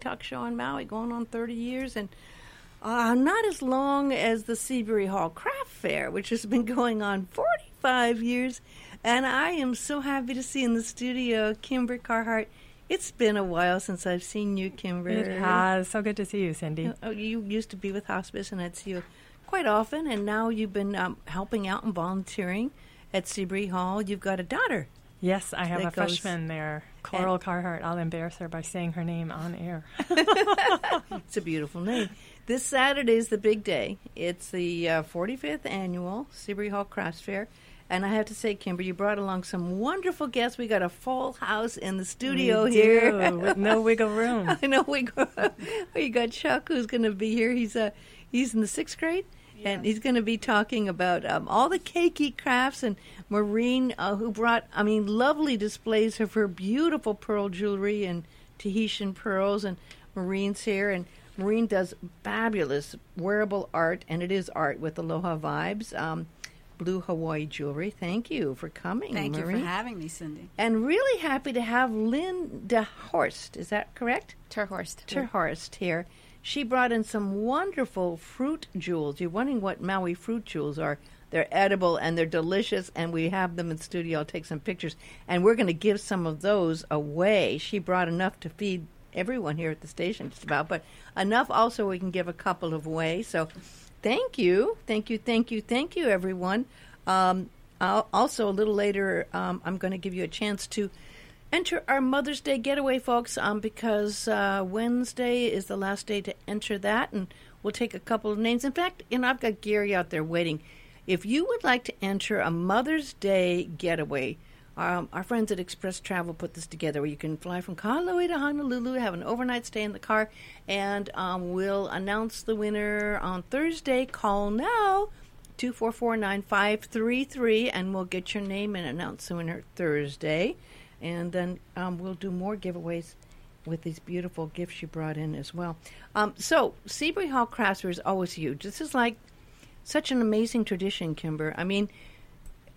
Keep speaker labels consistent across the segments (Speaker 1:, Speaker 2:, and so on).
Speaker 1: talk show on Maui, going on 30 years, and uh, not as long as the Seabury Hall Craft Fair, which has been going on 45 years. And I am so happy to see in the studio Kimber Carhart. It's been a while since I've seen you, Kimber.
Speaker 2: It has. So good to see you, Cindy.
Speaker 1: Oh, you used to be with hospice, and I'd see you quite often, and now you've been um, helping out and volunteering at Seabury Hall. You've got a daughter.
Speaker 2: Yes, I have a freshman there, Coral Carhart. I'll embarrass her by saying her name on air.
Speaker 1: it's a beautiful name. This Saturday is the big day. It's the uh, 45th annual Seabury Hall Crafts Fair. And I have to say, Kimber, you brought along some wonderful guests. We got a full house in the studio
Speaker 2: we
Speaker 1: here,
Speaker 2: do, with no wiggle room.
Speaker 1: Know wiggle. we got Chuck, who's going to be here. He's uh, he's in the sixth grade and he's going to be talking about um, all the keiki crafts and Maureen, uh, who brought, I mean, lovely displays of her beautiful pearl jewelry and Tahitian pearls, and Maureen's here, and Maureen does fabulous wearable art, and it is art with Aloha vibes. Um, Blue Hawaii Jewelry. Thank you for coming.
Speaker 3: Thank
Speaker 1: Maureen.
Speaker 3: you for having me, Cindy.
Speaker 1: And really happy to have Lin DeHorst. Is that correct?
Speaker 4: Terhorst.
Speaker 1: Terhorst here. She brought in some wonderful fruit jewels. You're wondering what Maui fruit jewels are. They're edible and they're delicious, and we have them in studio. I'll take some pictures, and we're going to give some of those away. She brought enough to feed everyone here at the station, just about, but enough also we can give a couple of away. So, thank you, thank you, thank you, thank you, everyone. Um, also, a little later, um, I'm going to give you a chance to enter our Mother's Day getaway, folks, um, because uh, Wednesday is the last day to enter that, and we'll take a couple of names. In fact, know, I've got Gary out there waiting. If you would like to enter a Mother's Day getaway, um, our friends at Express Travel put this together where you can fly from Kahului to Honolulu, have an overnight stay in the car, and um, we'll announce the winner on Thursday. Call now. 244-9533 and we'll get your name and announce the winner Thursday and then um, we'll do more giveaways with these beautiful gifts you brought in as well. Um, so, Seabury Hall Crafts is always huge. This is like such an amazing tradition, Kimber. I mean,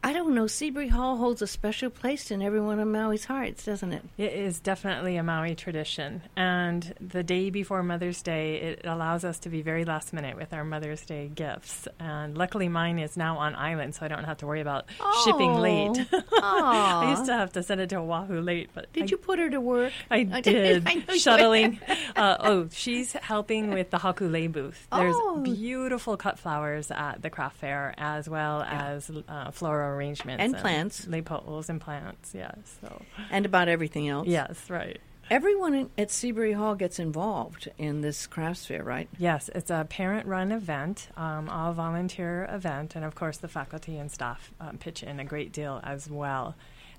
Speaker 1: I don't know. Seabury Hall holds a special place in everyone of Maui's hearts, doesn't it?
Speaker 2: It is definitely a Maui tradition. And the day before Mother's Day, it allows us to be very last minute with our Mother's Day gifts. And luckily, mine is now on island, so I don't have to worry about oh. shipping late. I used to have to send it to Oahu late. But
Speaker 1: did
Speaker 2: I,
Speaker 1: you put her to work?
Speaker 2: I did. I Shuttling. uh, oh, she's helping with the Hakulei booth. There's oh. beautiful cut flowers at the craft fair, as well yeah. as uh, floral arrangements
Speaker 1: and, and plants,
Speaker 2: lepos and plants. Yes, so
Speaker 1: and about everything else.
Speaker 2: Yes, right.
Speaker 1: Everyone at Seabury Hall gets involved in this crafts fair, right?
Speaker 2: Yes, it's a parent-run event, um, all volunteer event, and of course the faculty and staff um, pitch in a great deal as well.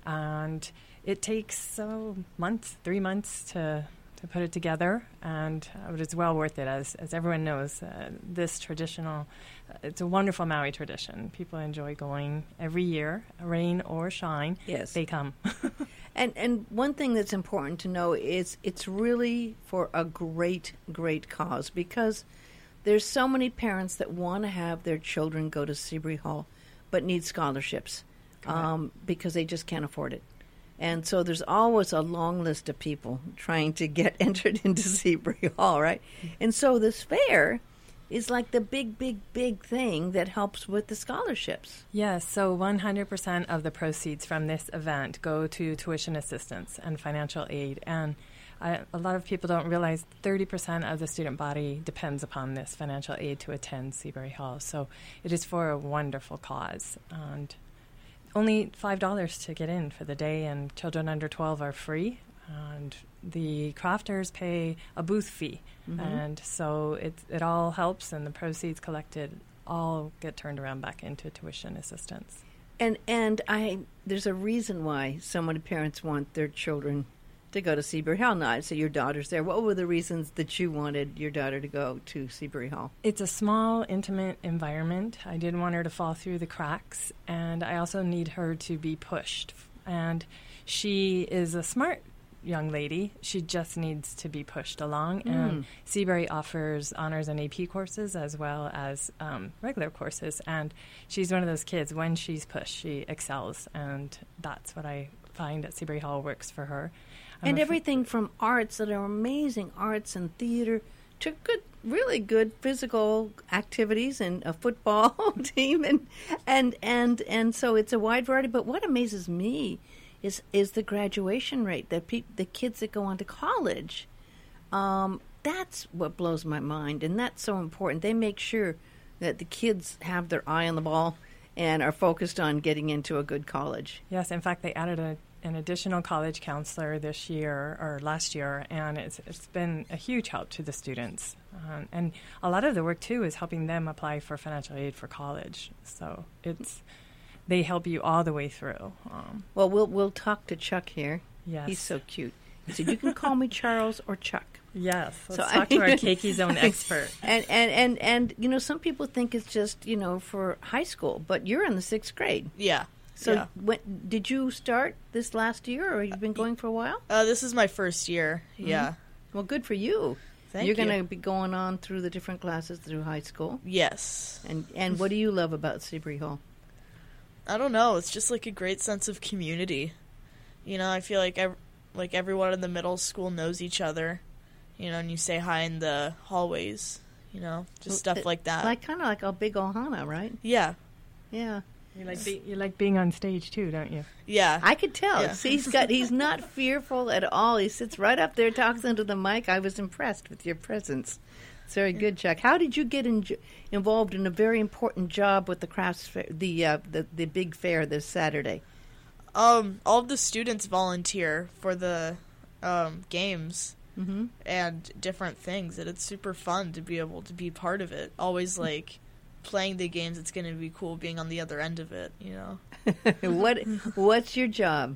Speaker 2: And it takes so months, three months to to put it together, and uh, it's well worth it. As as everyone knows, uh, this traditional, uh, it's a wonderful Maui tradition. People enjoy going every year, rain or shine.
Speaker 1: Yes,
Speaker 2: they come.
Speaker 1: and and one thing that's important to know is it's really for a great great cause because there's so many parents that want to have their children go to Seabury Hall, but need scholarships um, because they just can't afford it. And so there's always a long list of people trying to get entered into Seabury Hall, right? And so this fair is like the big, big, big thing that helps with the scholarships.
Speaker 2: Yes, so 100% of the proceeds from this event go to tuition assistance and financial aid. And I, a lot of people don't realize 30% of the student body depends upon this financial aid to attend Seabury Hall. So it is for a wonderful cause. And only five dollars to get in for the day, and children under twelve are free. And the crafters pay a booth fee, mm-hmm. and so it it all helps, and the proceeds collected all get turned around back into tuition assistance.
Speaker 1: And and I there's a reason why so many parents want their children to go to Seabury Hall. Not so your daughter's there. What were the reasons that you wanted your daughter to go to Seabury Hall?
Speaker 2: It's a small, intimate environment. I didn't want her to fall through the cracks, and I also need her to be pushed. And she is a smart young lady. She just needs to be pushed along. Mm. And Seabury offers honors and AP courses as well as um, regular courses. And she's one of those kids, when she's pushed, she excels. And that's what I find at Seabury Hall works for her. I'm
Speaker 1: and
Speaker 2: a f-
Speaker 1: everything from arts that are amazing arts and theater to good really good physical activities and a football team and and and and so it's a wide variety. But what amazes me is is the graduation rate that pe- the kids that go on to college. Um, that's what blows my mind and that's so important. They make sure that the kids have their eye on the ball and are focused on getting into a good college.
Speaker 2: Yes, in fact, they added a, an additional college counselor this year or last year, and it's, it's been a huge help to the students. Um, and a lot of the work too is helping them apply for financial aid for college. So it's they help you all the way through. Um,
Speaker 1: Well, we'll we'll talk to Chuck here.
Speaker 2: yes,
Speaker 1: He's so cute. He said, "You can call me Charles or Chuck."
Speaker 2: yes.
Speaker 1: So
Speaker 2: Let's
Speaker 1: I-
Speaker 2: talk to our Keiki Zone expert.
Speaker 1: And and and and you know, some people think it's just you know for high school, but you're in the sixth grade.
Speaker 3: Yeah.
Speaker 1: So
Speaker 3: yeah.
Speaker 1: when did you start this last year, or you've been going for a while?
Speaker 3: Uh, this is my first year. Yeah.
Speaker 1: Well, good for you.
Speaker 3: Thank
Speaker 1: you're
Speaker 3: you.
Speaker 1: going to be going on through the different classes through high school.
Speaker 3: Yes.
Speaker 1: And and what do you love about Seabury Hall?
Speaker 3: I don't know. It's just like a great sense of community. You know, I feel like like everyone in the middle school knows each other. You know, and you say hi in the hallways. You know, just stuff
Speaker 1: It-
Speaker 3: like that.
Speaker 1: Like kind of like a big Ohana, right?
Speaker 3: yeah.
Speaker 1: Yeah,
Speaker 2: You like be, you like being on stage too, don't you?
Speaker 3: Yeah.
Speaker 1: I could tell.
Speaker 3: Yeah.
Speaker 1: See, he's got he's not fearful at all. He sits right up there, talks into the mic. I was impressed with your presence. It's very good, Chuck. How did you get in, involved in a very important job with the crafts fair, the uh, the the big fair this Saturday?
Speaker 3: um, all of the students volunteer for the um, games
Speaker 1: hmm
Speaker 3: and different things, and it's super fun to be able to be part of it. Always like playing the games. It's going to be cool being on the other end of it. You know.
Speaker 1: what what's your job?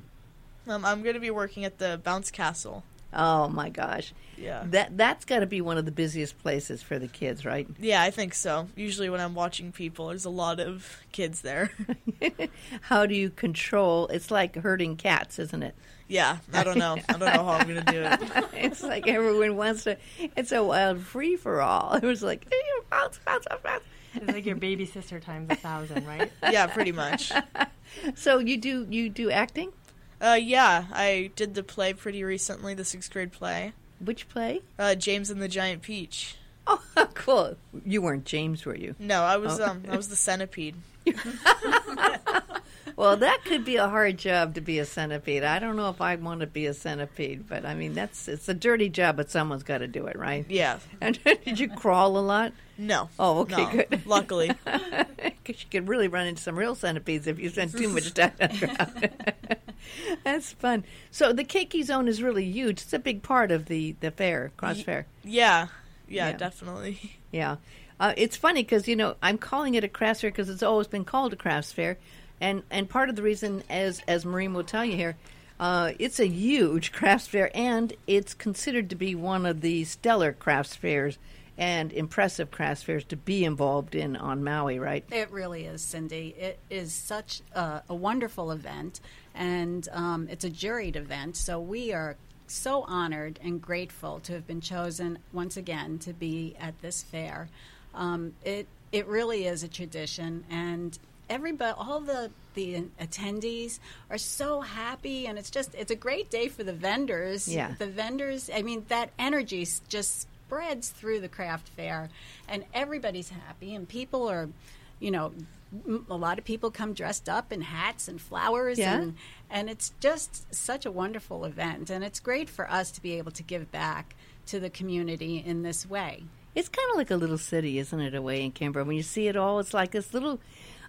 Speaker 3: Um, I'm going to be working at the Bounce Castle.
Speaker 1: Oh my gosh,
Speaker 3: Yeah.
Speaker 1: that that's got to be one of the busiest places for the kids, right?
Speaker 3: Yeah, I think so. Usually when I'm watching people, there's a lot of kids there.
Speaker 1: How do you control? It's like herding cats, isn't it?
Speaker 3: yeah, I don't know. I don't know how I'm going to do it.
Speaker 1: it's like everyone wants to. It's a wild free for all. It was like bounce, bounce, bounce, bounce.
Speaker 2: It's like your baby sister times a thousand, right?
Speaker 3: Yeah, pretty much.
Speaker 1: So you do you do acting?
Speaker 3: Uh, yeah, I did the play pretty recently, the sixth grade play.
Speaker 1: Which play?
Speaker 3: Uh, James and the Giant Peach.
Speaker 1: Oh, cool. You weren't James, were you?
Speaker 3: No, I was
Speaker 1: Oh.
Speaker 3: um, I was the centipede.
Speaker 1: Well, that could be a hard job to be a centipede. I don't know if I want to be a centipede, but I mean that's it's a dirty job, but someone's got to do it, right?
Speaker 3: Yeah.
Speaker 1: And did you crawl a lot?
Speaker 3: No.
Speaker 1: Oh, okay,
Speaker 3: No,
Speaker 1: good.
Speaker 3: Luckily.
Speaker 1: Because you could really run into some real centipedes if you spend too much time underground. That's fun. So the Keiki Zone is really huge. It's a big part of the the fair, cross fair.
Speaker 3: Yeah. Yeah,
Speaker 1: Yeah.
Speaker 3: definitely.
Speaker 1: Yeah, uh, it's funny because you know I'm calling it a crafts fair because it's always been called a crafts fair, and and part of the reason, as as Maureen will tell you here, uh, it's a huge crafts fair, and it's considered to be one of the stellar crafts fairs and impressive crafts fairs to be involved in on Maui, right?
Speaker 4: It really is, Cindy. It is such a, a wonderful event, and um, it's a juried event. So we are so honored and grateful to have been chosen once again to be at this fair. Um, it it really is a tradition, and everybody, all the the attendees are so happy, and it's just it's a great day for the vendors.
Speaker 1: Yeah.
Speaker 4: the vendors. I mean, that energy just spreads through the craft fair, and everybody's happy, and people are, you know, a lot of people come dressed up in hats and flowers,
Speaker 1: Yeah.
Speaker 4: and and it's just such a wonderful event, and it's great for us to be able to give back to the community in this way.
Speaker 1: It's kind of like a little city, isn't it? Away in Canberra, when you see it all, it's like this little.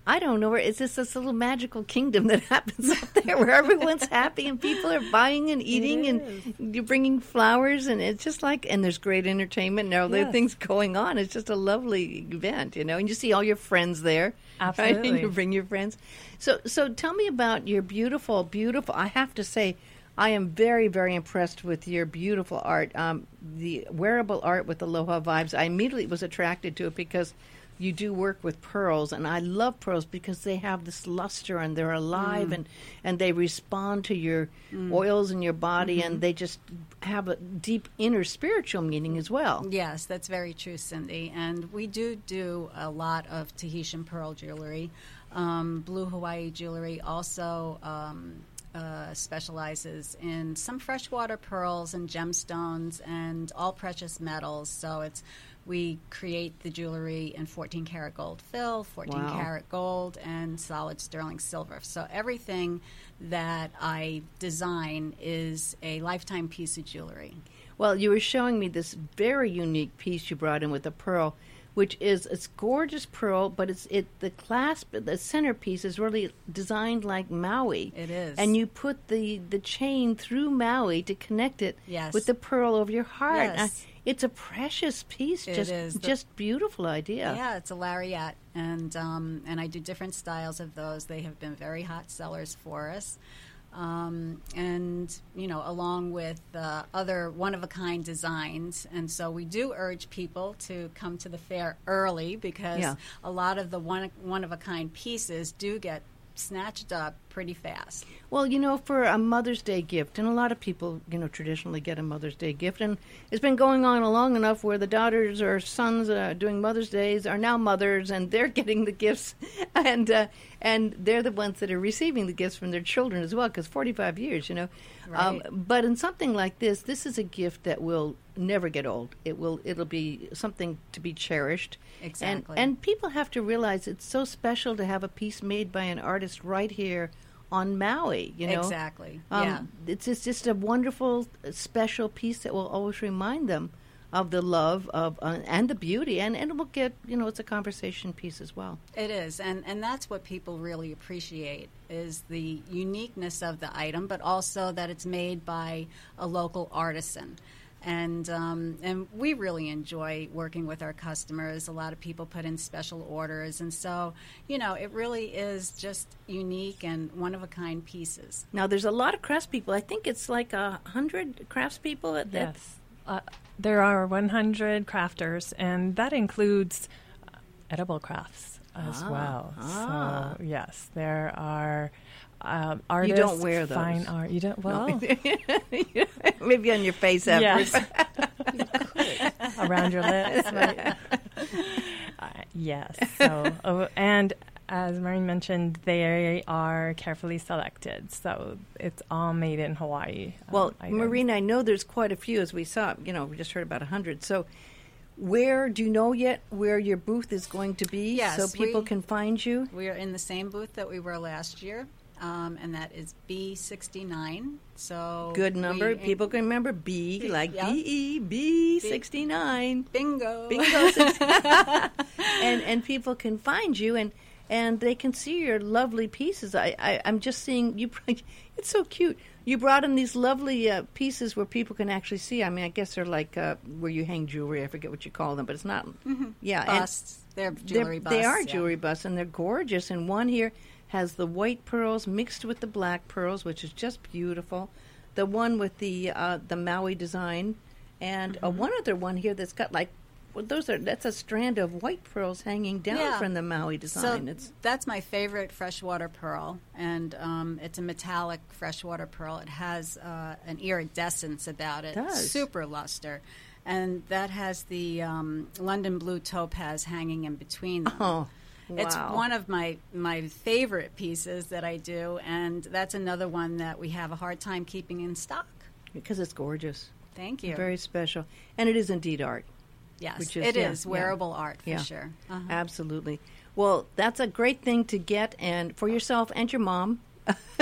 Speaker 1: I don't know where it's just this little magical kingdom that happens up there where everyone's happy and people are buying and eating and you're bringing flowers and it's just like and there's great entertainment and all the
Speaker 2: Yes.
Speaker 1: things going on. It's just a lovely event, you know. And you see all your friends there, right? And
Speaker 2: Absolutely.
Speaker 1: you bring your friends. So so tell me about your beautiful, beautiful. I have to say. I am very, very impressed with your beautiful art. Um, the wearable art with Aloha vibes. I immediately was attracted to it because you do work with pearls, and I love pearls because they have this luster and they're alive and and they respond to your oils in your body, and they just have a deep inner spiritual meaning as well.
Speaker 4: Yes, that's very true, Cindy. And we do do a lot of Tahitian pearl jewelry, um, blue Hawaii jewelry, also um, uh, specializes in some freshwater pearls and gemstones and all precious metals. So it's we create the jewelry in 14 karat gold fill, 14
Speaker 1: Wow.
Speaker 4: karat gold, and solid sterling silver. So everything that I design is a lifetime piece of jewelry.
Speaker 1: Well, you were showing me this very unique piece you brought in with the pearl, which is it's gorgeous pearl, but it's it the clasp the centerpiece is really designed like Maui.
Speaker 4: It is.
Speaker 1: and you put the the chain through Maui to connect it
Speaker 4: Yes.
Speaker 1: with the pearl over your heart.
Speaker 4: Yes.
Speaker 1: Uh, it's a precious piece.
Speaker 4: It
Speaker 1: just
Speaker 4: is. The-
Speaker 1: just beautiful idea.
Speaker 4: Yeah, it's a lariat, and um, and I do different styles of those. They have been very hot sellers for us, um, and you know, along with uh, other one of a kind designs. And so we do urge people to come to the fair early because
Speaker 1: Yeah.
Speaker 4: a lot of the one one of a kind pieces do get snatched up pretty fast.
Speaker 1: Well, you know, for a Mother's Day gift, and a lot of people, you know, traditionally get a Mother's Day gift, and it's been going on long enough where the daughters or sons uh, doing Mother's Days are now mothers, and they're getting the gifts, and uh, and they're the ones that are receiving the gifts from their children as well, because 45 years, you know. Um,
Speaker 4: Right.
Speaker 1: but in something like this, this is a gift that will never get old. It will. It'll be something to be cherished.
Speaker 4: Exactly.
Speaker 1: And, and people have to realize it's so special to have a piece made by an artist right here on Maui. You know,
Speaker 4: Exactly.
Speaker 1: Um,
Speaker 4: yeah.
Speaker 1: It's it's just a wonderful, special piece that will always remind them of the love of uh, and the beauty, and and it will get you know it's a conversation piece as well.
Speaker 4: It is, and and that's what people really appreciate is the uniqueness of the item, but also that it's made by a local artisan. And um, and we really enjoy working with our customers. A lot of people put in special orders, and so you know it really is just unique and one of a kind pieces.
Speaker 1: Now there's a lot of craftspeople. I think it's like a hundred craftspeople. At that.
Speaker 2: Yes. Uh, there are 100 crafters, and that includes uh, edible crafts as
Speaker 1: Ah,
Speaker 2: well.
Speaker 1: ah.
Speaker 2: So, yes, there are um, artists.
Speaker 1: don't wear those.
Speaker 2: Fine art. You don't. Well,
Speaker 1: Maybe on your face after.
Speaker 2: yes. Around your lips, right? uh, yes. So, oh, and as Maureen mentioned, they are carefully selected. So it's all made in Hawaii. um,
Speaker 1: Well,
Speaker 2: items.
Speaker 1: Marina, I know there's quite a few as we saw. You know, we just heard about a hundred. So, where do you know yet where your booth is going to be,
Speaker 4: Yes,
Speaker 1: so people
Speaker 4: we-
Speaker 1: can find you?
Speaker 4: We are in the same booth that we were last year, um, and that is B sixty nine. So
Speaker 1: Good number.
Speaker 4: we-
Speaker 1: People can remember B,
Speaker 4: B,
Speaker 1: like
Speaker 4: yeah.
Speaker 1: B E B sixty nine.
Speaker 4: bingo
Speaker 1: Bingo, and and people can find you and and they can see your lovely pieces. I, I I'm just seeing you. It's so cute. You brought in these lovely uh, pieces where people can actually see. I mean, I guess they're like uh, where you hang jewelry. I forget what you call them, but it's not. Yeah,
Speaker 4: busts. They're
Speaker 1: they're-
Speaker 4: jewelry busts.
Speaker 1: They are
Speaker 4: yeah.
Speaker 1: jewelry busts, and they're gorgeous. And one here has the white pearls mixed with the black pearls, which is just beautiful. The one with the uh, the Maui design, and uh,
Speaker 4: Mm-hmm.
Speaker 1: one other one here that's got like well, those are that's a strand of white pearls hanging down
Speaker 4: Yeah.
Speaker 1: from the Maui design.
Speaker 4: So
Speaker 1: it's
Speaker 4: that's my favorite freshwater pearl, and um, it's a metallic freshwater pearl. It has uh, an iridescence about it, super luster, and that has the um, London blue topaz hanging in between them.
Speaker 1: oh,
Speaker 4: It's one of my my favorite pieces that I do, and that's another one that we have a hard time keeping in stock.
Speaker 1: because it's gorgeous,
Speaker 4: Thank you.
Speaker 1: very special, and it is indeed art.
Speaker 4: yes,
Speaker 1: which is-
Speaker 4: it
Speaker 1: yeah,
Speaker 4: is
Speaker 1: yeah.
Speaker 4: wearable art for
Speaker 1: Yeah.
Speaker 4: sure. Uh-huh.
Speaker 1: Absolutely. Well, that's a great thing to get, and for yourself and your mom.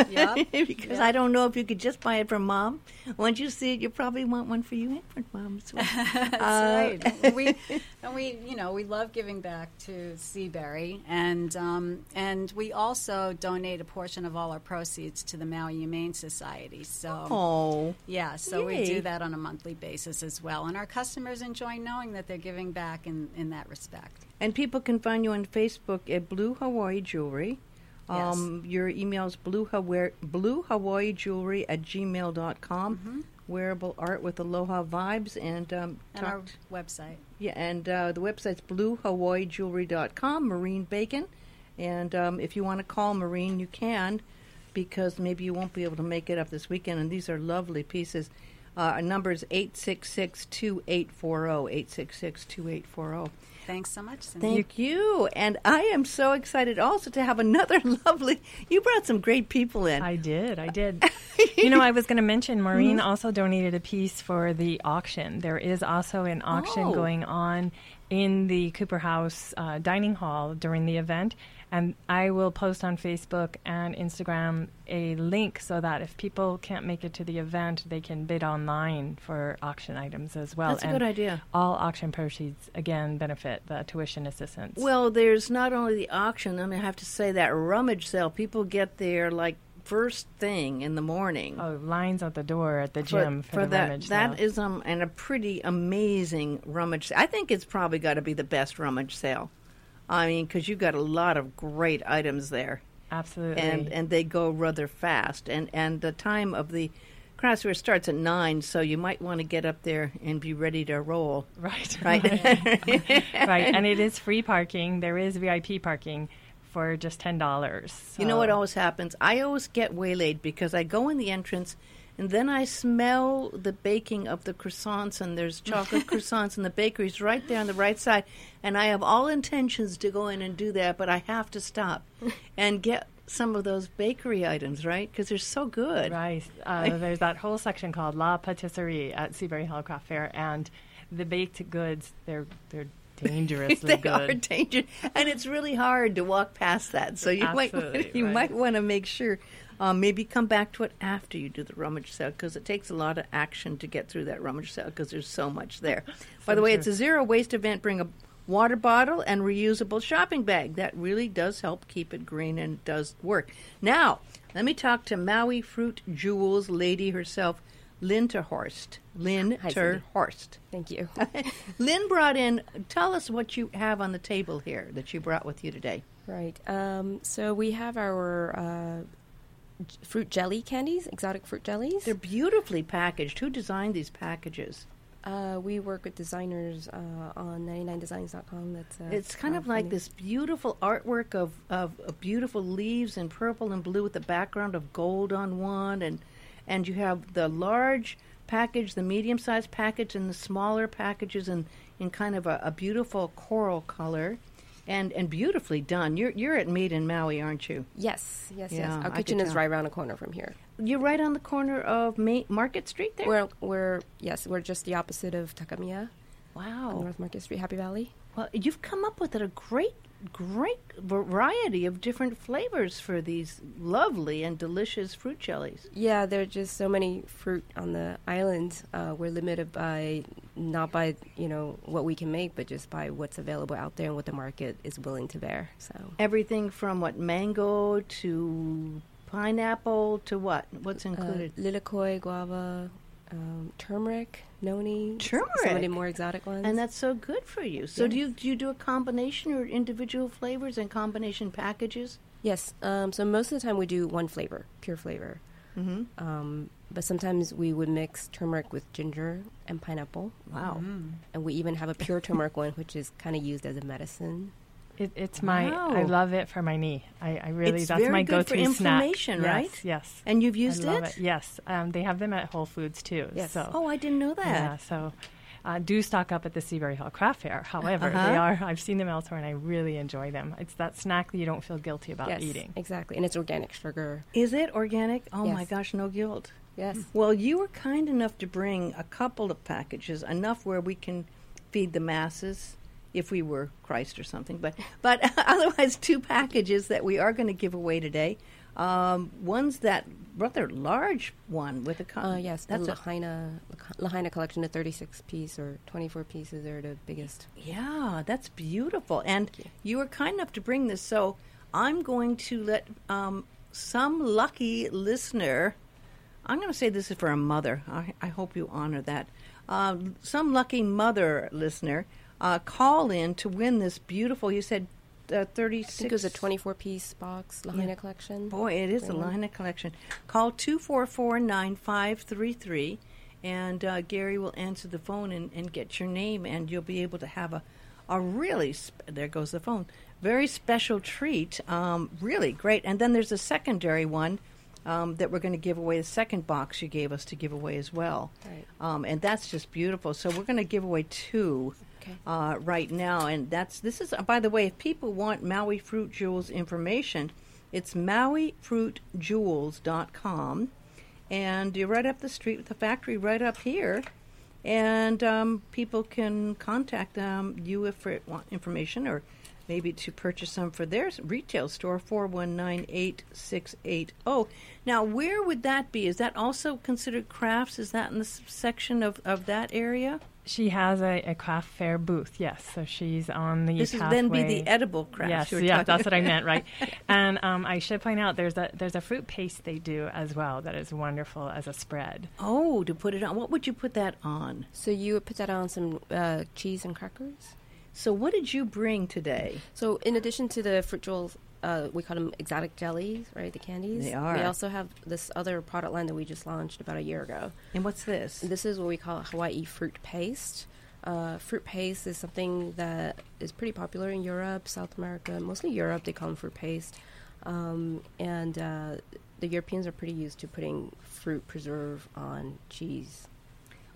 Speaker 4: Yep.
Speaker 1: because
Speaker 4: Yep.
Speaker 1: I don't know if you could just buy it from mom. Once you see it, you probably want one for you and for mom as well.
Speaker 4: That's
Speaker 1: Uh,
Speaker 4: right. we and we you know we love giving back to Seabury, and um, and we also donate a portion of all our proceeds to the Maui Humane Society. So
Speaker 1: Oh,
Speaker 4: yeah, so
Speaker 1: Yay.
Speaker 4: we do that on a monthly basis as well, and our customers enjoy knowing that they're giving back in in that respect.
Speaker 1: and people can find you on Facebook at Blue Hawaii Jewelry.
Speaker 4: Yes.
Speaker 1: Um, your email is blue Hawaii, blue Hawaii Jewelry at gmail.com.
Speaker 4: Mhm.
Speaker 1: Wearable art with aloha vibes and um,
Speaker 4: And our website.
Speaker 1: Yeah, and uh, the website's bluehawaiijewelry.com, Maureen Bacon. And um, if you want to call Maureen, you can, because maybe you won't be able to make it up this weekend. And these are lovely pieces. Uh, our number is 866 2840. 866 2840.
Speaker 4: Thanks so much, Cindy.
Speaker 1: Thank you. And I am so excited also to have another lovely. You brought some great people in.
Speaker 2: I did. I did. you know, I was going to mention Maureen also donated a piece for the auction. There is also an auction
Speaker 1: Oh.
Speaker 2: going on in the Cooper House uh, dining hall during the event. And I will post on Facebook and Instagram a link so that if people can't make it to the event, they can bid online for auction items as well.
Speaker 1: That's a
Speaker 2: And
Speaker 1: good idea.
Speaker 2: All auction proceeds, again, benefit the tuition assistance.
Speaker 1: Well, there's not only the auction, I'm mean, I have to say that rummage sale, people get there like first thing in the morning.
Speaker 2: oh, lines at the door at the gym for, the
Speaker 1: that.
Speaker 2: rummage
Speaker 1: That
Speaker 2: sale.
Speaker 1: is um, and a pretty amazing rummage. sale. I think it's probably got to be the best rummage sale. I mean, because you've got a lot of great items there,
Speaker 2: Absolutely.
Speaker 1: and and they go rather fast. And and the time of the fair starts at nine, so you might want to get up there and be ready to roll.
Speaker 2: Right.
Speaker 1: Right.
Speaker 2: right. And it is free parking. There is VIP parking for just ten dollars.
Speaker 1: You know what always happens? I always get waylaid because I go in the entrance and then I smell the baking of the croissants and there's chocolate croissants and the bakery's right there on the right side and I have all intentions to go in and do that but I have to stop and get some of those bakery items, right? Because they're so good.
Speaker 2: Right. Uh, there's that whole section called La Patisserie at Seabury Hall Craft Fair, and the baked goods they're they're dangerously
Speaker 1: they
Speaker 2: good.
Speaker 1: are dangerous, and it's really hard to walk past that. So you might you
Speaker 2: right.
Speaker 1: might want to make sure. Um, maybe come back to it after you do the rummage sale because it takes a lot of action to get through that rummage sale because there's so much there. By the way,
Speaker 2: true.
Speaker 1: it's a zero waste event. Bring a water bottle and reusable shopping bag. That really does help keep it green and does work. Now, let me talk to Maui Fruit Jewels lady herself, Lin Terhorst. Lin
Speaker 5: Hi,
Speaker 1: Terhorst.
Speaker 5: Thank you.
Speaker 1: Lin brought in. Tell us what you have on the table here that you brought with you today.
Speaker 5: right. Um, so we have our uh, fruit jelly candies, exotic fruit jellies.
Speaker 1: They're beautifully packaged. Who designed these packages?
Speaker 5: Uh, we work with designers uh, on 99designs.com. That's uh,
Speaker 1: It's kind of like this beautiful artwork of, of, of beautiful leaves in purple and blue with the background of gold on one, and and you have the large package, the medium-sized package, and the smaller packages in, in kind of a, a beautiful coral color, and and beautifully done. You're you're at Made in Maui, aren't you?
Speaker 5: Yes, yes,
Speaker 1: Yeah,
Speaker 5: yes. Our
Speaker 1: could
Speaker 5: kitchen is right around the corner from here.
Speaker 1: You're right on the corner of Ma- Market Street there.
Speaker 5: We're, we're yes, we're just the opposite of Takamiya
Speaker 1: wow.
Speaker 5: North Market Street, Happy Valley.
Speaker 1: Well, you've come up with a great, great variety of different flavors for these lovely and delicious fruit jellies.
Speaker 5: Yeah, there are just so many fruit on the island. Uh, we're limited by not by you know what we can make, but just by what's available out there and what the market is willing to bear. So
Speaker 1: Everything from what mango to pineapple to what? What's included?
Speaker 5: Uh, lilikoi, guava, um, turmeric, noni. s- Some of the more exotic ones.
Speaker 1: and that's so good for you. So do you do you do a combination or individual flavors and combination packages?
Speaker 5: yes. Um, so most of the time we do one flavor, pure flavor.
Speaker 1: Mm-hmm.
Speaker 5: Um, but sometimes we would mix turmeric with ginger and pineapple,
Speaker 1: Wow.
Speaker 5: and we even have a pure turmeric one, which is kind of used as a medicine.
Speaker 2: It, it's my.
Speaker 1: Wow.
Speaker 2: I love it for my knee. I, I really.
Speaker 1: It's
Speaker 2: that's
Speaker 1: very
Speaker 2: my
Speaker 1: good
Speaker 2: go-to snack.
Speaker 1: inflammation,
Speaker 2: Yes,
Speaker 1: right?
Speaker 2: Yes.
Speaker 1: And you've used
Speaker 2: I love
Speaker 1: it?
Speaker 2: it. Yes. Um, they have them at Whole Foods too.
Speaker 5: Yes.
Speaker 2: So.
Speaker 1: Oh, I didn't know that.
Speaker 2: Yeah. So. Uh, do stock up at the Seabury Hall Craft Fair. However,
Speaker 1: Uh-huh.
Speaker 2: they are. I've seen them elsewhere, and I really enjoy them. It's that snack that you don't feel guilty about
Speaker 5: yes,
Speaker 2: eating.
Speaker 5: exactly, and it's organic sugar.
Speaker 1: Is it organic? Oh my gosh, no guilt.
Speaker 5: Yes.
Speaker 1: Well, you were kind enough to bring a couple of packages, enough where we can feed the masses if we were Christ or something. But but otherwise, two packages that we are going to give away today. Um, one's that rather large one with a co-
Speaker 5: Uh, yes,
Speaker 1: that's
Speaker 5: the
Speaker 1: a,
Speaker 5: Lahaina, Lahaina collection, the 36 piece or 24 pieces are the biggest.
Speaker 1: yeah, that's beautiful. And
Speaker 5: Thank
Speaker 1: you were kind enough to bring this, so I'm going to let um, some lucky listener. I'm going to say this is for a mother. I, I hope you honor that. Um, some lucky mother listener uh, call in to win this beautiful. You said uh, 36.
Speaker 5: I think it was a 24 piece box Lahaina
Speaker 1: Yeah.
Speaker 5: collection.
Speaker 1: Boy, it is a
Speaker 5: Really?
Speaker 1: Lahaina collection. Call 244 9533, and uh, Gary will answer the phone and, and get your name, and you'll be able to have a, a really, sp- there goes the phone, very special treat. Um, really great. And then there's a secondary one um, that we're going to give away. The second box you gave us to give away as well,
Speaker 5: Right.
Speaker 1: um, and that's just beautiful. So we're going to give away two
Speaker 5: Okay.
Speaker 1: uh, right now, and that's this is. Uh, by the way, if people want Maui Fruit Jewels information, it's MauiFruitJewels.com, and you're right up the street with the factory right up here. And um, people can contact um, you if they want information or maybe to purchase some for their retail store, 419-8680. Now, where would that be? Is that also considered crafts? Is that in the section of, of that area?
Speaker 2: She has a, a craft fair booth, yes. So she's on the
Speaker 1: This is
Speaker 2: pathway.
Speaker 1: then be the edible craft.
Speaker 2: Yes,
Speaker 1: you were
Speaker 2: yeah, that's what I meant, right? and um, I should point out there's a there's a fruit paste they do as well that is wonderful as a spread.
Speaker 1: Oh, to put it on. What would you put that on?
Speaker 5: So you would put that on some uh, cheese and crackers.
Speaker 1: So, what did you bring today?
Speaker 5: So in addition to the fruit jewels, uh, we call them exotic jellies, right? The candies.
Speaker 1: They are.
Speaker 5: We also have this other product line that we just launched about a year ago.
Speaker 1: And what's this?
Speaker 5: This is what we call Hawaii fruit paste. Uh, fruit paste is something that is pretty popular in Europe, South America, mostly Europe. They call them fruit paste, um, and uh, the Europeans are pretty used to putting fruit preserve on cheese.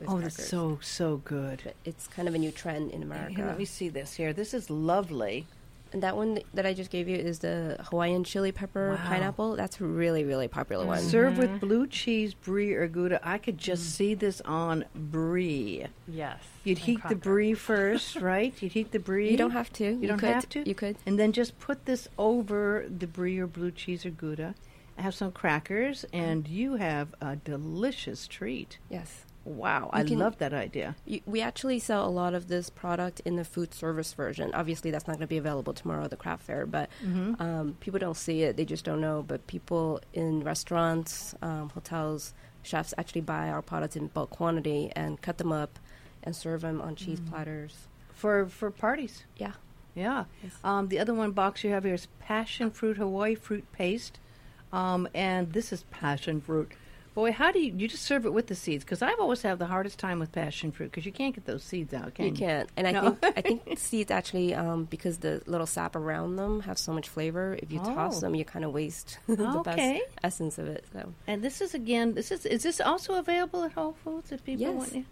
Speaker 1: Oh, that's so so good.
Speaker 5: But it's kind of a new trend in America.
Speaker 1: Here, let me see this here. This is lovely.
Speaker 5: And that one that I just gave you is the Hawaiian chili pepper
Speaker 1: Wow.
Speaker 5: pineapple. That's a really, really popular one.
Speaker 1: Served with mm-hmm. blue cheese, brie, or gouda. I could just mm. see this on brie.
Speaker 2: Yes.
Speaker 1: You'd
Speaker 2: and
Speaker 1: heat the brie first, right? You'd heat the brie.
Speaker 5: You don't have to. You,
Speaker 1: don't
Speaker 5: could.
Speaker 1: have to?
Speaker 5: You could.
Speaker 1: And then just put this over the brie or blue cheese or gouda. Have some crackers, mm. and you have a delicious treat.
Speaker 5: Yes.
Speaker 1: Wow,
Speaker 5: You
Speaker 1: I
Speaker 5: can-
Speaker 1: love that idea.
Speaker 5: You, we actually sell a lot of this product in the food service version. Obviously, that's not going to be available tomorrow at the craft fair, but
Speaker 1: Mm-hmm.
Speaker 5: um, people don't see it. They just don't know. But people in restaurants, um, hotels, chefs actually buy our products in bulk quantity and cut them up and serve them on cheese
Speaker 1: Mm.
Speaker 5: platters.
Speaker 1: For for parties.
Speaker 5: Yeah.
Speaker 1: Yeah.
Speaker 5: Yes.
Speaker 1: Um, the other one box you have here is passion fruit Hawaii fruit paste, um, and this is passion fruit. Boy, how do you you just serve it with the seeds? Because I've always had the hardest time with passion fruit because you can't get those seeds out, can
Speaker 5: you
Speaker 1: you?
Speaker 5: can't, and I
Speaker 1: No.
Speaker 5: think I think seeds actually um, because the little sap around them have so much flavor. If you
Speaker 1: Oh.
Speaker 5: toss them, you kind of waste the
Speaker 1: Okay.
Speaker 5: best essence of it. So
Speaker 1: And this is again, this is is this also available at Whole Foods if people
Speaker 5: Yes.
Speaker 1: want? it?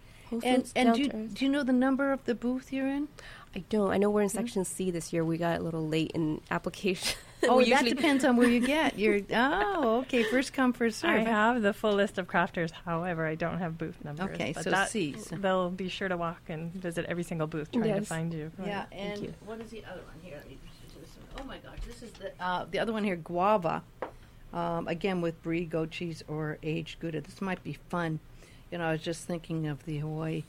Speaker 1: And and do you, do you know the number of the booth you're in?
Speaker 5: I don't. I know we're in section C this year. We got a little late in application.
Speaker 1: Oh,
Speaker 5: We
Speaker 1: that depends on where you get. You're oh, okay. First come, first serve.
Speaker 2: I have the full list of crafters. However, I don't have booth numbers.
Speaker 1: Okay, so
Speaker 2: that-
Speaker 1: C's.
Speaker 2: They'll be sure to walk and visit every single booth trying to find you.
Speaker 1: Yeah,
Speaker 2: Right.
Speaker 1: and
Speaker 5: you.
Speaker 1: what is the other one here? Let me just do this one. Oh my gosh, this is the uh, the other one here, guava. Um, again with brie, goat cheese, or aged gouda. This might be fun. You know, I was just thinking of the Hawaii,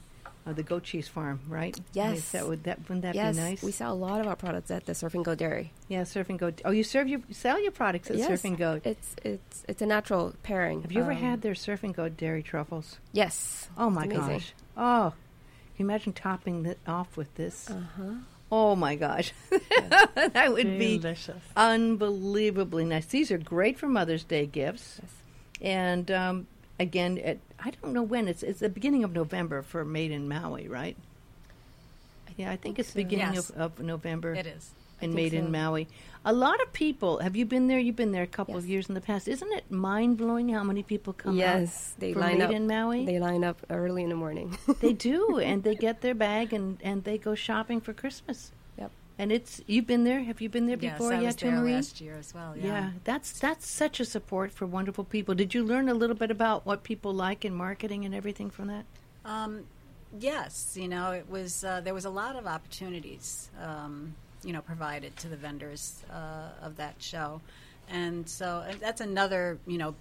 Speaker 1: uh, the goat cheese farm, right?
Speaker 5: Yes.
Speaker 1: that would that wouldn't that
Speaker 5: yes,
Speaker 1: be nice?
Speaker 5: we sell a lot of our products at the Surfing Goat Dairy.
Speaker 1: yeah, Surfing goat. Oh, you serve your sell your products at
Speaker 5: yes,
Speaker 1: Surfing Goat.
Speaker 5: It's it's it's a natural pairing.
Speaker 1: Have you ever
Speaker 5: Um,
Speaker 1: had their Surfing goat dairy truffles?
Speaker 5: Yes.
Speaker 1: Oh my gosh! Oh, can you imagine topping it off with this?
Speaker 5: Uh huh.
Speaker 1: Oh my gosh, that would be
Speaker 2: Delicious.
Speaker 1: unbelievably nice. These are great for Mother's Day gifts.
Speaker 5: Yes.
Speaker 1: And um, again, at, I don't know when. It's it's the beginning of November for Made in Maui, right? Yeah, I think, it's the
Speaker 5: so.
Speaker 1: beginning
Speaker 4: Yes.
Speaker 1: of, of November
Speaker 4: It is.
Speaker 1: in
Speaker 5: think
Speaker 1: Made in. Maui. A lot of people. Have you been there? You've been there a couple of years in the past. Isn't it mind blowing how many people come
Speaker 5: Yes,
Speaker 1: out
Speaker 5: they
Speaker 1: for
Speaker 5: line
Speaker 1: Made
Speaker 5: up.
Speaker 1: in Maui?
Speaker 5: They line up early in the morning.
Speaker 1: They do, and they get their bag and and they go shopping for Christmas. And it's you've been there. Have you been there
Speaker 4: Yes,
Speaker 1: before?
Speaker 4: I
Speaker 1: yeah,
Speaker 4: was there
Speaker 1: Marie?
Speaker 4: last year as well.
Speaker 1: Yeah.
Speaker 4: Yeah.
Speaker 1: that's that's such a support for wonderful people. Did you learn a little bit about what people like in marketing and everything from that?
Speaker 4: Um, yes, you know, it was uh, there was a lot of opportunities, um, you know, provided to the vendors uh, of that show, and so and that's another, you know,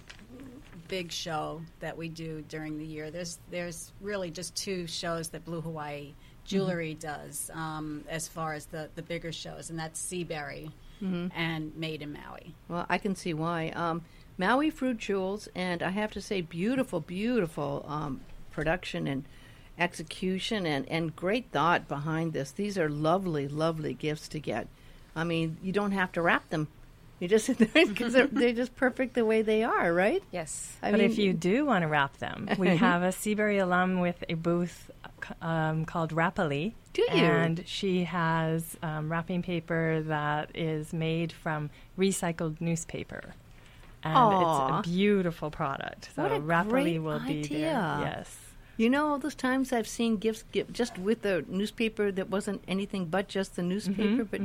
Speaker 4: big show that we do during the year. There's there's really just two shows that Blue Hawaii Jewelry does um, as far as the the bigger shows, and that's Seabury and Made in Maui.
Speaker 1: Well, I can see why. Um, Maui Fruit Jewels, and I have to say, beautiful, beautiful um, production and execution, and, and great thought behind this. These are lovely, lovely gifts to get. I mean, you don't have to wrap them. You just because they're, they're just perfect the way they are, right?
Speaker 5: yes.
Speaker 1: I
Speaker 2: but
Speaker 1: mean,
Speaker 2: if you do want to wrap them, we have a Seabury alum with a booth um, called Rapily.
Speaker 1: Do you?
Speaker 2: And she has um, wrapping paper that is made from recycled newspaper. and
Speaker 1: Aw.
Speaker 2: it's a beautiful product. So
Speaker 1: What a great
Speaker 2: will be
Speaker 1: idea.
Speaker 2: there. Yes.
Speaker 1: You know, all those times I've seen gifts give, just with the newspaper that wasn't anything but just the newspaper. but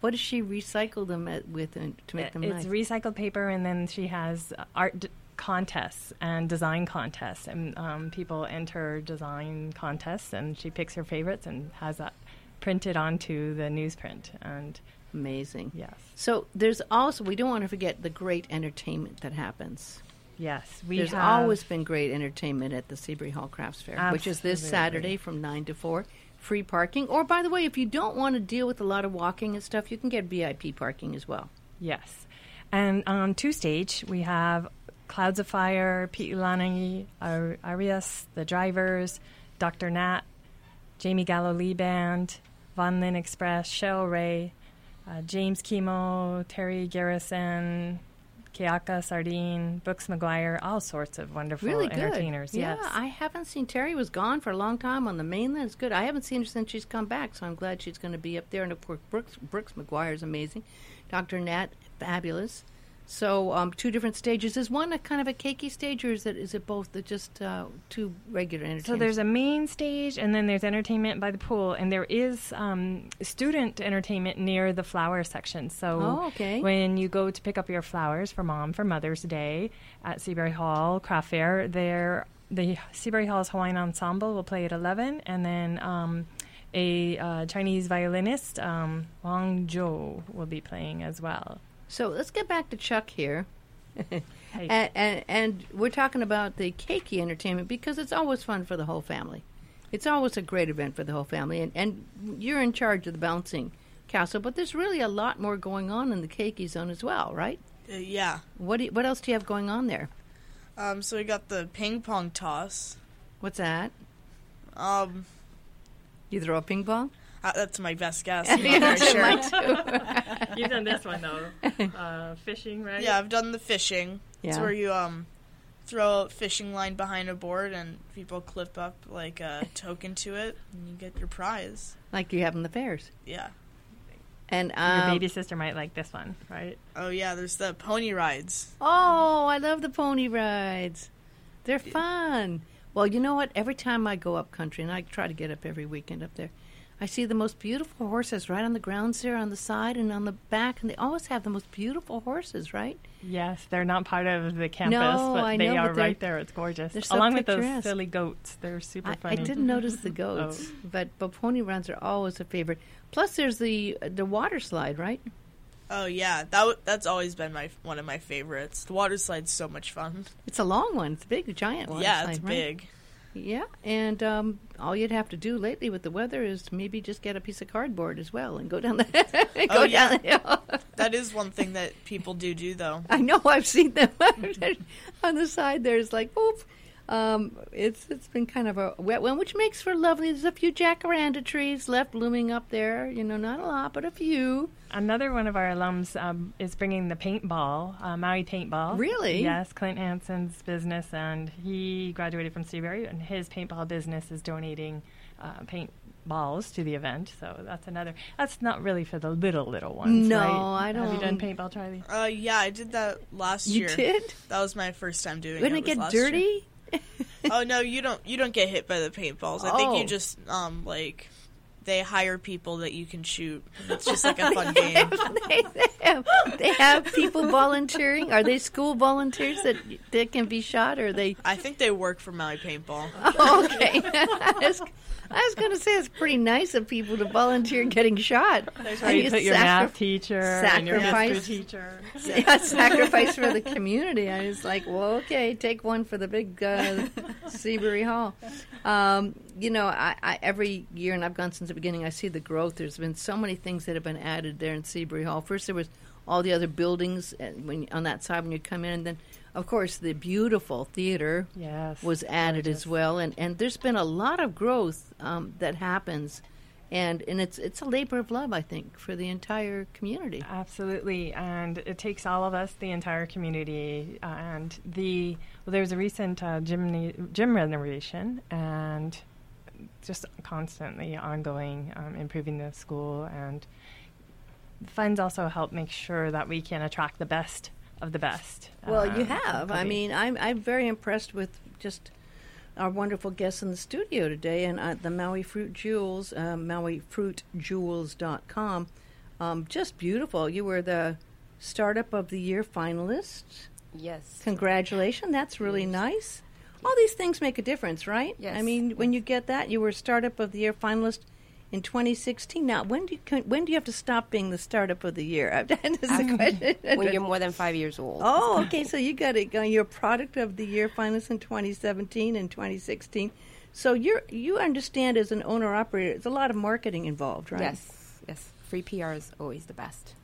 Speaker 1: what does she recycle them at, with to make them
Speaker 2: it's
Speaker 1: nice?
Speaker 2: recycled paper, and then she has uh, art contests and design contests, and um, people enter design contests, and she picks her favorites and has that printed onto the newsprint. And
Speaker 1: Amazing.
Speaker 2: yes,
Speaker 1: So there's also we don't want to forget the great entertainment that happens.
Speaker 2: yes, we
Speaker 1: There's
Speaker 2: have
Speaker 1: always been great entertainment at the Seabury Hall Crafts Fair, which is this Saturday from nine to four. Free parking, or by the way, if you don't want to deal with a lot of walking and stuff, you can get VIP parking as well.
Speaker 2: Yes. And on two stage, we have Clouds of Fire, Pete Ulani, Ar- Arias, The Drivers, Dr. Nat, Jamie Gallo Lee Band, Von Lin Express, Shell Ray, uh, James Chemo, Terry Garrison, Keaka Sardine, Brooks McGuire, all sorts of wonderful
Speaker 1: Really good.
Speaker 2: entertainers.
Speaker 1: Yeah,
Speaker 2: yes.
Speaker 1: I haven't seen Terry was gone for a long time on the mainland. It's good. I haven't seen her since she's come back, so I'm glad she's going to be up there. And of course, Brooks Brooks McGuire is amazing. Dr. Nat, fabulous. So um, two different stages. Is one a kind of a keiki stage, or is it is it both the just uh, two regular entertainers?
Speaker 2: So there's a main stage, and then there's entertainment by the pool, and there is um, student entertainment near the flower section. So
Speaker 1: Oh, okay.
Speaker 2: when you go to pick up your flowers for mom for Mother's Day at Seabury Hall Craft Fair, there the Seabury Hall's Hawaiian Ensemble will play at 11, and then um, a uh, Chinese violinist, um, Wang Zhou, will be playing as well.
Speaker 1: So let's get back to Chuck here.
Speaker 2: Hey.
Speaker 1: And, and, and we're talking about the keiki entertainment because it's always fun for the whole family. It's always a great event for the whole family. And, and you're in charge of the bouncing castle, but there's really a lot more going on in the keiki zone as well, right?
Speaker 3: Uh, yeah.
Speaker 1: What, do you, what else do you have going on there?
Speaker 3: Um, so we got the ping pong toss.
Speaker 1: What's that?
Speaker 3: Um,
Speaker 1: You throw a ping pong?
Speaker 3: Uh, that's my best guess. I'm not very sure.
Speaker 2: You've done this one though, uh, fishing, right?
Speaker 3: Yeah, I've done the fishing. It's where you um throw a fishing line behind a board and people clip up like a token to it and you get your prize.
Speaker 1: Like you have in the fairs.
Speaker 3: Yeah.
Speaker 1: And
Speaker 2: Your
Speaker 1: um,
Speaker 2: baby sister might like this one, right?
Speaker 3: Oh yeah, there's the pony rides.
Speaker 1: Oh, I love the pony rides. They're fun. Well, you know what? Every time I go up country, and I try to get up every weekend up there, I see the most beautiful horses right on the grounds there on the side and on the back, and they always have the most beautiful horses, right?
Speaker 2: Yes, they're not part of the campus,
Speaker 1: No,
Speaker 2: but
Speaker 1: I
Speaker 2: they
Speaker 1: know,
Speaker 2: are
Speaker 1: but
Speaker 2: right there. It's gorgeous.
Speaker 1: they're so
Speaker 2: Along with those silly goats. They're super
Speaker 1: I, I didn't notice the goats,
Speaker 2: Oh.
Speaker 1: but but pony runs are always a favorite. Plus, there's the the water slide, right?
Speaker 3: Oh yeah, that w- that's always been my one of my favorites. The water slide's so much fun.
Speaker 1: It's a long one. It's a big, giant one.
Speaker 3: yeah,
Speaker 1: slide,
Speaker 3: it's
Speaker 1: right?
Speaker 3: big.
Speaker 1: Yeah, and um, all you'd have to do lately with the weather is maybe just get a piece of cardboard as well and go down the go
Speaker 3: Oh,
Speaker 1: down
Speaker 3: yeah.
Speaker 1: the hill.
Speaker 3: That is one thing that people do do though.
Speaker 1: I know I've seen them on the side. There's like, oop. Um, it's it's been kind of a wet one, which makes for lovely. There's a few jacaranda trees left blooming up there. You know, not a lot, but a few.
Speaker 2: Another one of our alums um, is bringing the paintball, uh, Maui paintball.
Speaker 1: Really?
Speaker 2: Yes, Clint Hansen's business, and he graduated from Seabury, and his paintball business is donating uh, paintballs to the event. So that's another. That's not really for the little little ones.
Speaker 1: No,
Speaker 2: right?
Speaker 1: I
Speaker 2: Have you done paintball, Charlie?
Speaker 3: Uh, yeah, I did that last
Speaker 1: You
Speaker 3: year.
Speaker 1: You did?
Speaker 3: That was my first time doing
Speaker 1: Wouldn't
Speaker 3: it.
Speaker 1: it get
Speaker 3: was last year. oh no, you don't. You don't get hit by the paintballs. I think
Speaker 1: Oh.
Speaker 3: you just um like they hire people that you can shoot. It's just like a fun game.
Speaker 1: they, have, they have people volunteering. Are they school volunteers that that can be shot, or are they?
Speaker 3: I think they work for Maui Paintball.
Speaker 1: Oh, okay. I was going to say it's pretty nice of people to volunteer getting shot.
Speaker 2: That's where you
Speaker 1: you
Speaker 2: put your
Speaker 1: sacri-
Speaker 2: math teacher and your
Speaker 1: sacrifice-
Speaker 2: history teacher.
Speaker 1: yeah, sacrifice for the community. I was like, well, okay, take one for the big uh, Seabury Hall. Um, you know, I, I, every year, and I've gone since the beginning, I see the growth. There's been so many things that have been added there in Seabury Hall. First, there was all the other buildings when on that side when you come in, and then, of course, the beautiful theater
Speaker 2: Yes.
Speaker 1: was added as well, and and there's been a lot of growth um, that happens, and and it's it's a labor of love, I think, for the entire community.
Speaker 2: Absolutely, and it takes all of us, the entire community, uh, and the well, there was a recent uh, gym gym renovation, and just constantly ongoing um, improving the school, and funds also help make sure that we can attract the best of the best.
Speaker 1: Well, you
Speaker 2: um,
Speaker 1: have. I mean, I'm I'm very impressed with just our wonderful guests in the studio today, and uh, the Maui Fruit Jewels, uh, MauiFruitJewels.com. Um, just beautiful. You were the Startup of the Year finalist.
Speaker 5: Yes.
Speaker 1: Congratulations. That's really nice. All these things make a difference, right?
Speaker 5: Yes,
Speaker 1: I mean, when you get that, you were Startup of the Year finalist in 2016. Now, when do you con- when do you have to stop being the Startup of the Year? This is a question.
Speaker 5: when you're more than five years old.
Speaker 1: Oh, okay. So you got it going. You're product of the year finalist in 2017 and 2016. So you're you understand as an owner operator, it's a lot of marketing involved, right?
Speaker 5: Yes, yes. Free PR is always the best.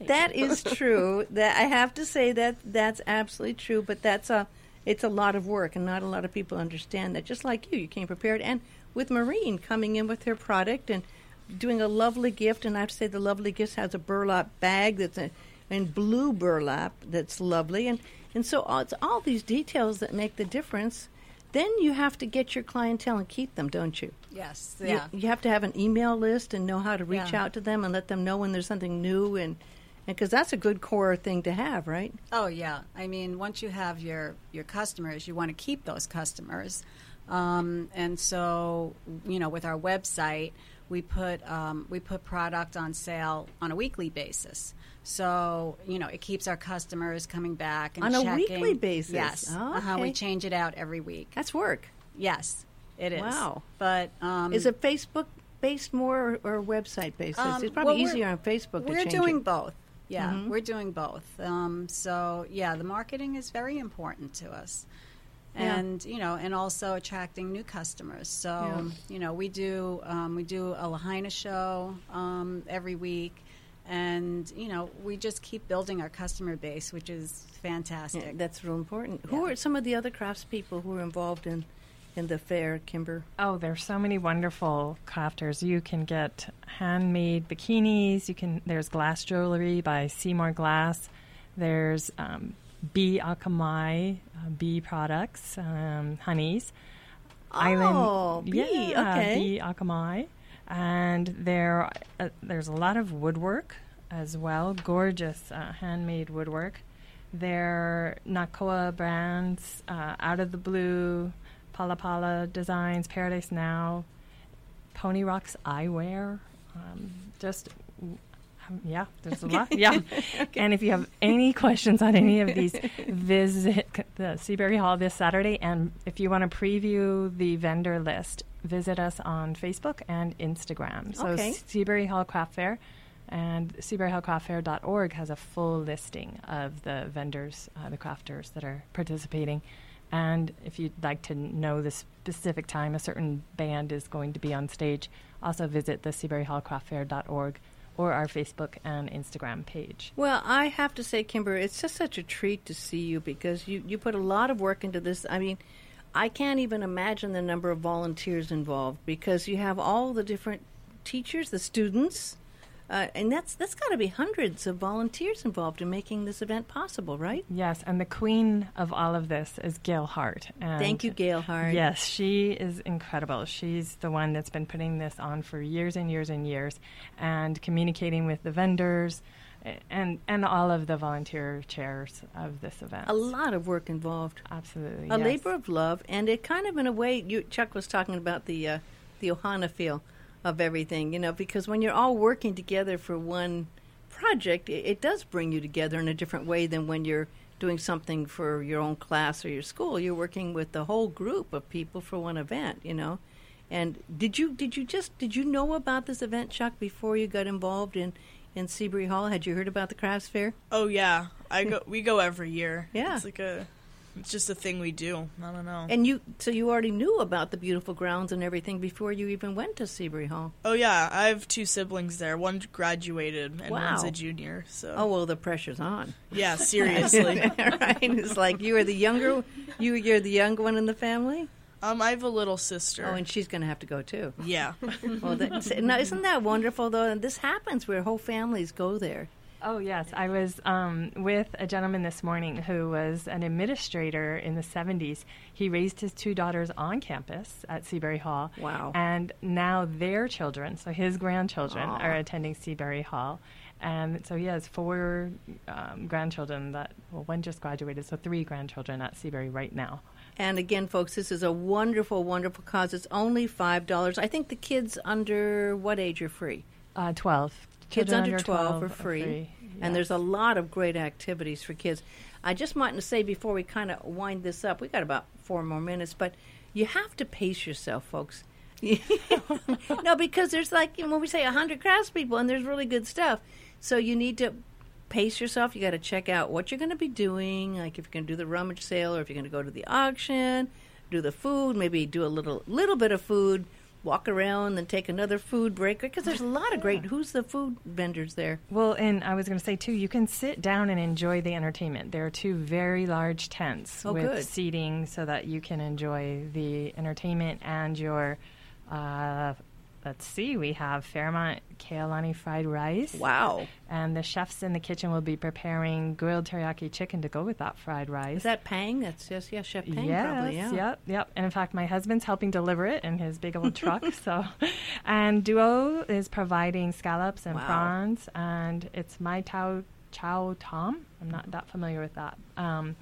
Speaker 1: That is true. That I have to say that that's absolutely true. But that's a it's a lot of work, and not a lot of people understand that. Just like you, you came prepared, and with Maureen coming in with her product and doing a lovely gift, and I have to say the lovely gift has a burlap bag that's a, in blue burlap that's lovely, and and so all, it's all these details that make the difference. Then you have to get your clientele and keep them, don't you?
Speaker 4: Yes,
Speaker 1: You-
Speaker 4: yeah.
Speaker 1: You, have to have an email list and know how to reach
Speaker 4: Yeah.
Speaker 1: out to them and let them know when there's something new and because that's a good core thing to have, right?
Speaker 4: Oh yeah. I mean, once you have your your customers, you want to keep those customers. Um, and so, you know, with our website, we put um, we put product on sale on a weekly basis. So, you know, it keeps our customers coming back and
Speaker 1: On a
Speaker 4: checking.
Speaker 1: weekly basis?
Speaker 4: Yes.
Speaker 1: Oh,
Speaker 4: Uh-huh. We change it out every week.
Speaker 1: That's work.
Speaker 4: Yes, it is.
Speaker 1: Wow.
Speaker 4: But um,
Speaker 1: Is it Facebook based more or, or website based?
Speaker 4: Um,
Speaker 1: it's probably
Speaker 4: well,
Speaker 1: easier on Facebook
Speaker 4: We're
Speaker 1: change
Speaker 4: doing
Speaker 1: it.
Speaker 4: both. Yeah,
Speaker 1: Mhm.
Speaker 4: we're doing both. Um, so yeah, the marketing is very important to us,
Speaker 1: Yeah.
Speaker 4: and you know, and also attracting new customers. So
Speaker 1: Yeah.
Speaker 4: you know, we do um, we do a Lahaina show um, every week, and you know, we just keep building our customer base, which is fantastic.
Speaker 1: Yeah, that's real important. Who are some of the other craftspeople who are involved in, in the fair, Kimber?
Speaker 2: Oh, there's so many wonderful crafters. You can get handmade bikinis. You can. There's glass jewelry by Seymour Glass. There's um, bee akamai, uh, bee products, um, honeys.
Speaker 1: Oh, bee,
Speaker 2: yeah,
Speaker 1: okay.
Speaker 2: bee akamai, and there uh, there's a lot of woodwork as well. Gorgeous uh, handmade woodwork. There Nakoa brands, uh, Out of the Blue, Pala Pala Designs, Paradise Now, Pony Rocks Eyewear. Um, just yeah, there's a lot. Yeah, and if you have any questions on any of these, visit the Seabury Hall this Saturday. And if you want to preview the vendor list, visit us on Facebook and Instagram. So
Speaker 1: Okay.
Speaker 2: Seabury Hall Craft Fair. And SeaburyHallCraftFair.org has a full listing of the vendors, uh, the crafters that are participating. And if you'd like to know the specific time a certain band is going to be on stage, also visit the SeaburyHallCraftFair.org or our Facebook and Instagram page.
Speaker 1: Well, I have to say, Kimber, it's just such a treat to see you because you, you put a lot of work into this. I mean, I can't even imagine the number of volunteers involved because you have all the different teachers, the students, uh, and that's that's got to be hundreds of volunteers involved in making this event possible, right?
Speaker 2: Yes, and the queen of all of this is Gail Hart. And
Speaker 1: Thank you, Gail Hart.
Speaker 2: Yes, she is incredible. She's the one that's been putting this on for years and years and years and communicating with the vendors and and all of the volunteer chairs of this event.
Speaker 1: A lot of work involved.
Speaker 2: Absolutely.
Speaker 1: a
Speaker 2: yes.
Speaker 1: labor of love, and it kind of in a way. You, Chuck was talking about the uh, the Ohana feel of everything, you know, because when you're all working together for one project, it, it does bring you together in a different way than when you're doing something for your own class or your school. You're working with the whole group of people for one event, you know. And did you did you just did you know about this event, Chuck, before you got involved in in Seabury Hall? Had you heard about the crafts fair?
Speaker 3: Oh yeah, I go. We go every year.
Speaker 1: Yeah.
Speaker 3: it's like a. It's just a thing we do. I don't know.
Speaker 1: And you so you already knew about the beautiful grounds and everything before you even went to Seabury Hall.
Speaker 3: oh yeah, I have two siblings there. One graduated and
Speaker 1: Wow.
Speaker 3: one's a junior. So
Speaker 1: Oh well, the pressure's on.
Speaker 3: yeah, seriously.
Speaker 1: right? It's like you are the younger, you you're the young one in the family.
Speaker 3: um, I have a little sister.
Speaker 1: Oh, and she's going to have to go too.
Speaker 3: yeah.
Speaker 1: Well, that's, now, isn't that wonderful though? And this happens where whole families go there,
Speaker 2: Oh, yes. I was um, with a gentleman this morning who was an administrator in the 70s. He raised his two daughters on campus at Seabury Hall.
Speaker 1: Wow.
Speaker 2: And now their children, so his grandchildren,
Speaker 1: Aw.
Speaker 2: are attending Seabury Hall. And so he has four um, grandchildren that, well, one just graduated, so three grandchildren at Seabury right now.
Speaker 1: And again, folks, this is a wonderful, wonderful cause. It's only five dollars. I think the kids under what age are free?
Speaker 2: Uh, 12.
Speaker 1: Kids
Speaker 2: Children
Speaker 1: under 12 are free. And there's a lot of great activities for kids. I just wanted to say before we kind of wind this up, we got about four more minutes, but you have to pace yourself, folks. no, because there's like you know, when we say 100 craftspeople and there's really good stuff. So you need to pace yourself. You got to check out what you're going to be doing, like if you're going to do the rummage sale or if you're going to go to the auction, do the food, maybe do a little little bit of food, walk around, then take another food break because there's a lot of great. Who's the food vendors there?
Speaker 2: Well, and I was going to say too, you can sit down and enjoy the entertainment. There are two very large tents
Speaker 1: Oh,
Speaker 2: with
Speaker 1: good.
Speaker 2: seating so that you can enjoy the entertainment and your. Uh, let's see, we have Fairmont Kea Lani fried rice.
Speaker 1: Wow,
Speaker 2: And the chefs in the kitchen will be preparing grilled teriyaki chicken to go with that fried rice.
Speaker 1: is that Pang? That's yes, yes, Chef Pang,
Speaker 2: yes,
Speaker 1: probably. Yeah.
Speaker 2: Yep, yep. And in fact, my husband's helping deliver it in his big old truck. So, and Duo is providing scallops and
Speaker 1: Wow.
Speaker 2: prawns, and it's my Tao Chow Tom. I'm not that familiar with that. Um,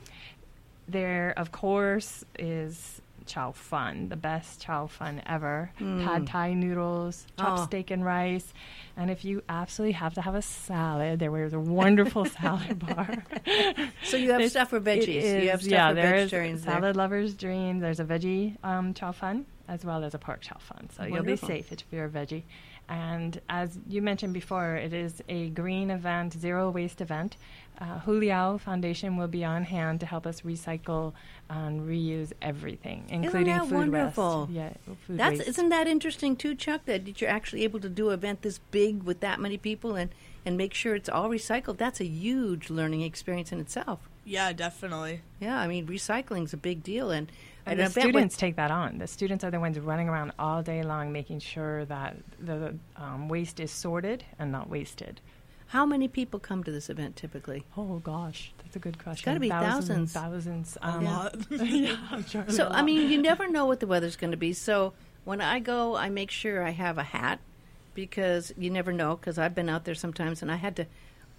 Speaker 2: there, of course, is chow fun, the best chow fun ever. Pad Thai noodles, chopped
Speaker 1: Oh.
Speaker 2: steak and rice, and if you absolutely have to have a salad, there was a wonderful salad bar.
Speaker 1: So you have stuff for veggies. you have stuff
Speaker 2: yeah,
Speaker 1: for
Speaker 2: there is
Speaker 1: vegetarians. there.
Speaker 2: salad lovers dream. There's a veggie um, chow fun as well as a pork chow fun. So you'll be safe if you're a veggie. And as you mentioned before, it is a green event, zero waste event. Uh, Huliau Foundation will be on hand to help us recycle and reuse everything, including isn't
Speaker 1: that
Speaker 2: food
Speaker 1: wonderful?
Speaker 2: waste. Yeah, food
Speaker 1: That's
Speaker 2: waste.
Speaker 1: isn't that interesting too, Chuck? That you're actually able to do an event this big with that many people and and make sure it's all recycled. That's a huge learning experience in itself.
Speaker 3: Yeah, definitely.
Speaker 1: Yeah, I mean recycling's a big deal, and,
Speaker 2: And
Speaker 1: an
Speaker 2: the students take that on. The students are the ones running around all day long, making sure that the um, waste is sorted and not wasted.
Speaker 1: how many people come to this event typically?
Speaker 2: Oh gosh, that's a good question.
Speaker 1: It's gotta be
Speaker 2: thousands,
Speaker 1: thousands.
Speaker 2: thousands. Um, yeah, sure
Speaker 1: So
Speaker 2: there are a
Speaker 1: I mean, you never know what the weather's going to be. So when I go, I make sure I have a hat because you never know. Because I've been out there sometimes, and I had to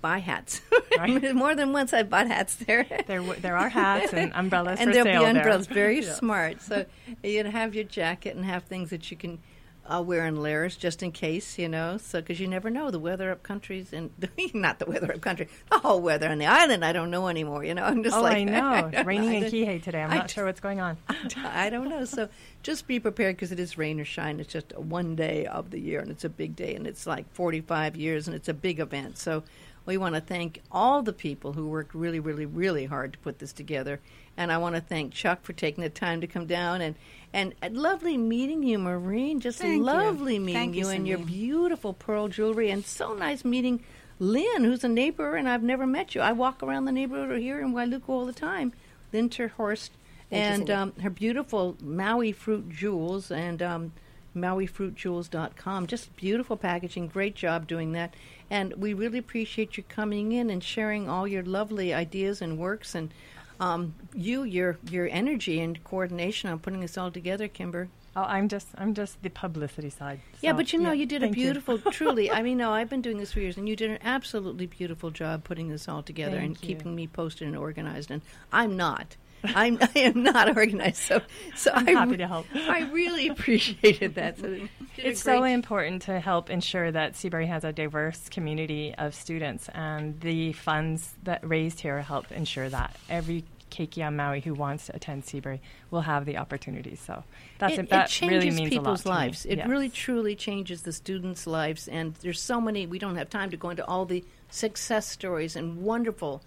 Speaker 1: buy hats.
Speaker 2: Right.
Speaker 1: More than once, I bought hats there.
Speaker 2: there w- there are hats and umbrellas
Speaker 1: and there'll be
Speaker 2: there.
Speaker 1: umbrellas. Very
Speaker 2: Yeah.
Speaker 1: smart. So you know, have your jacket and have things that you can uh, wear in layers just in case, you know. So because you never know the weather up countries and not the weather up country, the whole weather on the island. I don't know anymore. You know, I'm just
Speaker 2: Oh,
Speaker 1: like
Speaker 2: I know.
Speaker 1: don't
Speaker 2: Raining in Kihei today. I'm
Speaker 1: I
Speaker 2: not sure what's going on.
Speaker 1: I don't know. So just be prepared because it is rain or shine. It's just one day of the year, and it's a big day, and it's like 45 years, and it's a big event. So we want to thank all the people who worked really, really, really hard to put this together. And I want to thank Chuck for taking the time to come down and and uh, lovely meeting you, Maureen. Just
Speaker 4: Thank you.
Speaker 1: lovely meeting
Speaker 4: Thank you,
Speaker 1: and your beautiful pearl jewelry, and so nice meeting Lin, who's a neighbor, and I've never met you. I walk around the neighborhood here in Wailuku all the time. Lin Terhorst and um, her beautiful Maui fruit jewels and um, MauiFruitJewels.com. Just beautiful packaging. Great job doing that. And we really appreciate you coming in and sharing all your lovely ideas and works and um, you, your your energy and coordination on putting this all together, Kimber.
Speaker 2: Oh, I'm just I'm just the publicity side.
Speaker 1: Yeah, but you know,
Speaker 2: yeah,
Speaker 1: you did a beautiful, truly. I mean, no, I've been doing this for years, and you did an absolutely beautiful job putting this all together and
Speaker 2: you.
Speaker 1: keeping me posted and organized. And I'm not. I'm I am not organized, so so
Speaker 2: I'm
Speaker 1: I
Speaker 2: happy to help.
Speaker 1: I really appreciated that. So you did a
Speaker 2: It's so important to help ensure that Seabury has a diverse community of students, and the funds that raised here help ensure that every keiki on Maui who wants to attend Seabury will have the opportunity. So that's
Speaker 1: it,
Speaker 2: that
Speaker 1: it changes
Speaker 2: really means
Speaker 1: people's
Speaker 2: a lot
Speaker 1: lives. It
Speaker 2: Yes.
Speaker 1: really, truly changes the students' lives. And there's so many. We don't have time to go into all the success stories and wonderful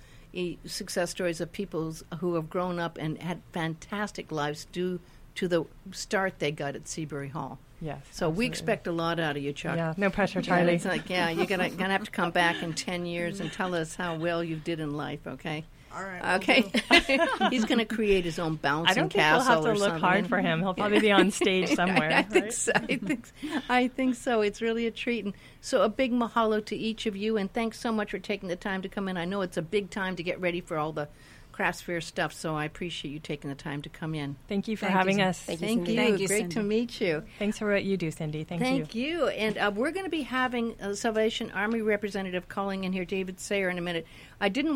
Speaker 1: success stories of people who have grown up and had fantastic lives due to the start they got at Seabury Hall.
Speaker 2: Yes.
Speaker 1: So we expect a lot out of you, Chuck.
Speaker 2: Yeah, no pressure,
Speaker 1: Yeah, it's like, yeah, you're gonna gonna have to come back in ten years and tell us how well you did in life, okay?
Speaker 3: All right. will
Speaker 1: Okay,
Speaker 3: do.
Speaker 1: he's going to create his own bouncing castle.
Speaker 2: I don't think we'll have to look
Speaker 1: something.
Speaker 2: hard for him. He'll probably be on stage somewhere.
Speaker 1: I, think
Speaker 2: right?
Speaker 1: so. I think I think so. It's really a treat, and so a big mahalo to each of you, and thanks so much for taking the time to come in. I know it's a big time to get ready for all the crafts fair stuff, so I appreciate you taking the time to come in.
Speaker 2: Thank you for
Speaker 4: Thank
Speaker 2: having
Speaker 4: Cindy.
Speaker 2: us.
Speaker 5: Thank you,
Speaker 1: Thank you.
Speaker 4: Thank you,
Speaker 1: Great
Speaker 4: Cindy.
Speaker 1: to meet you.
Speaker 2: Thanks for what you do, Cindy. Thank, you.
Speaker 1: Thank
Speaker 2: you.
Speaker 1: you. And uh, we're going to be having a Salvation Army representative calling in here, David Sayer, in a minute. I didn't.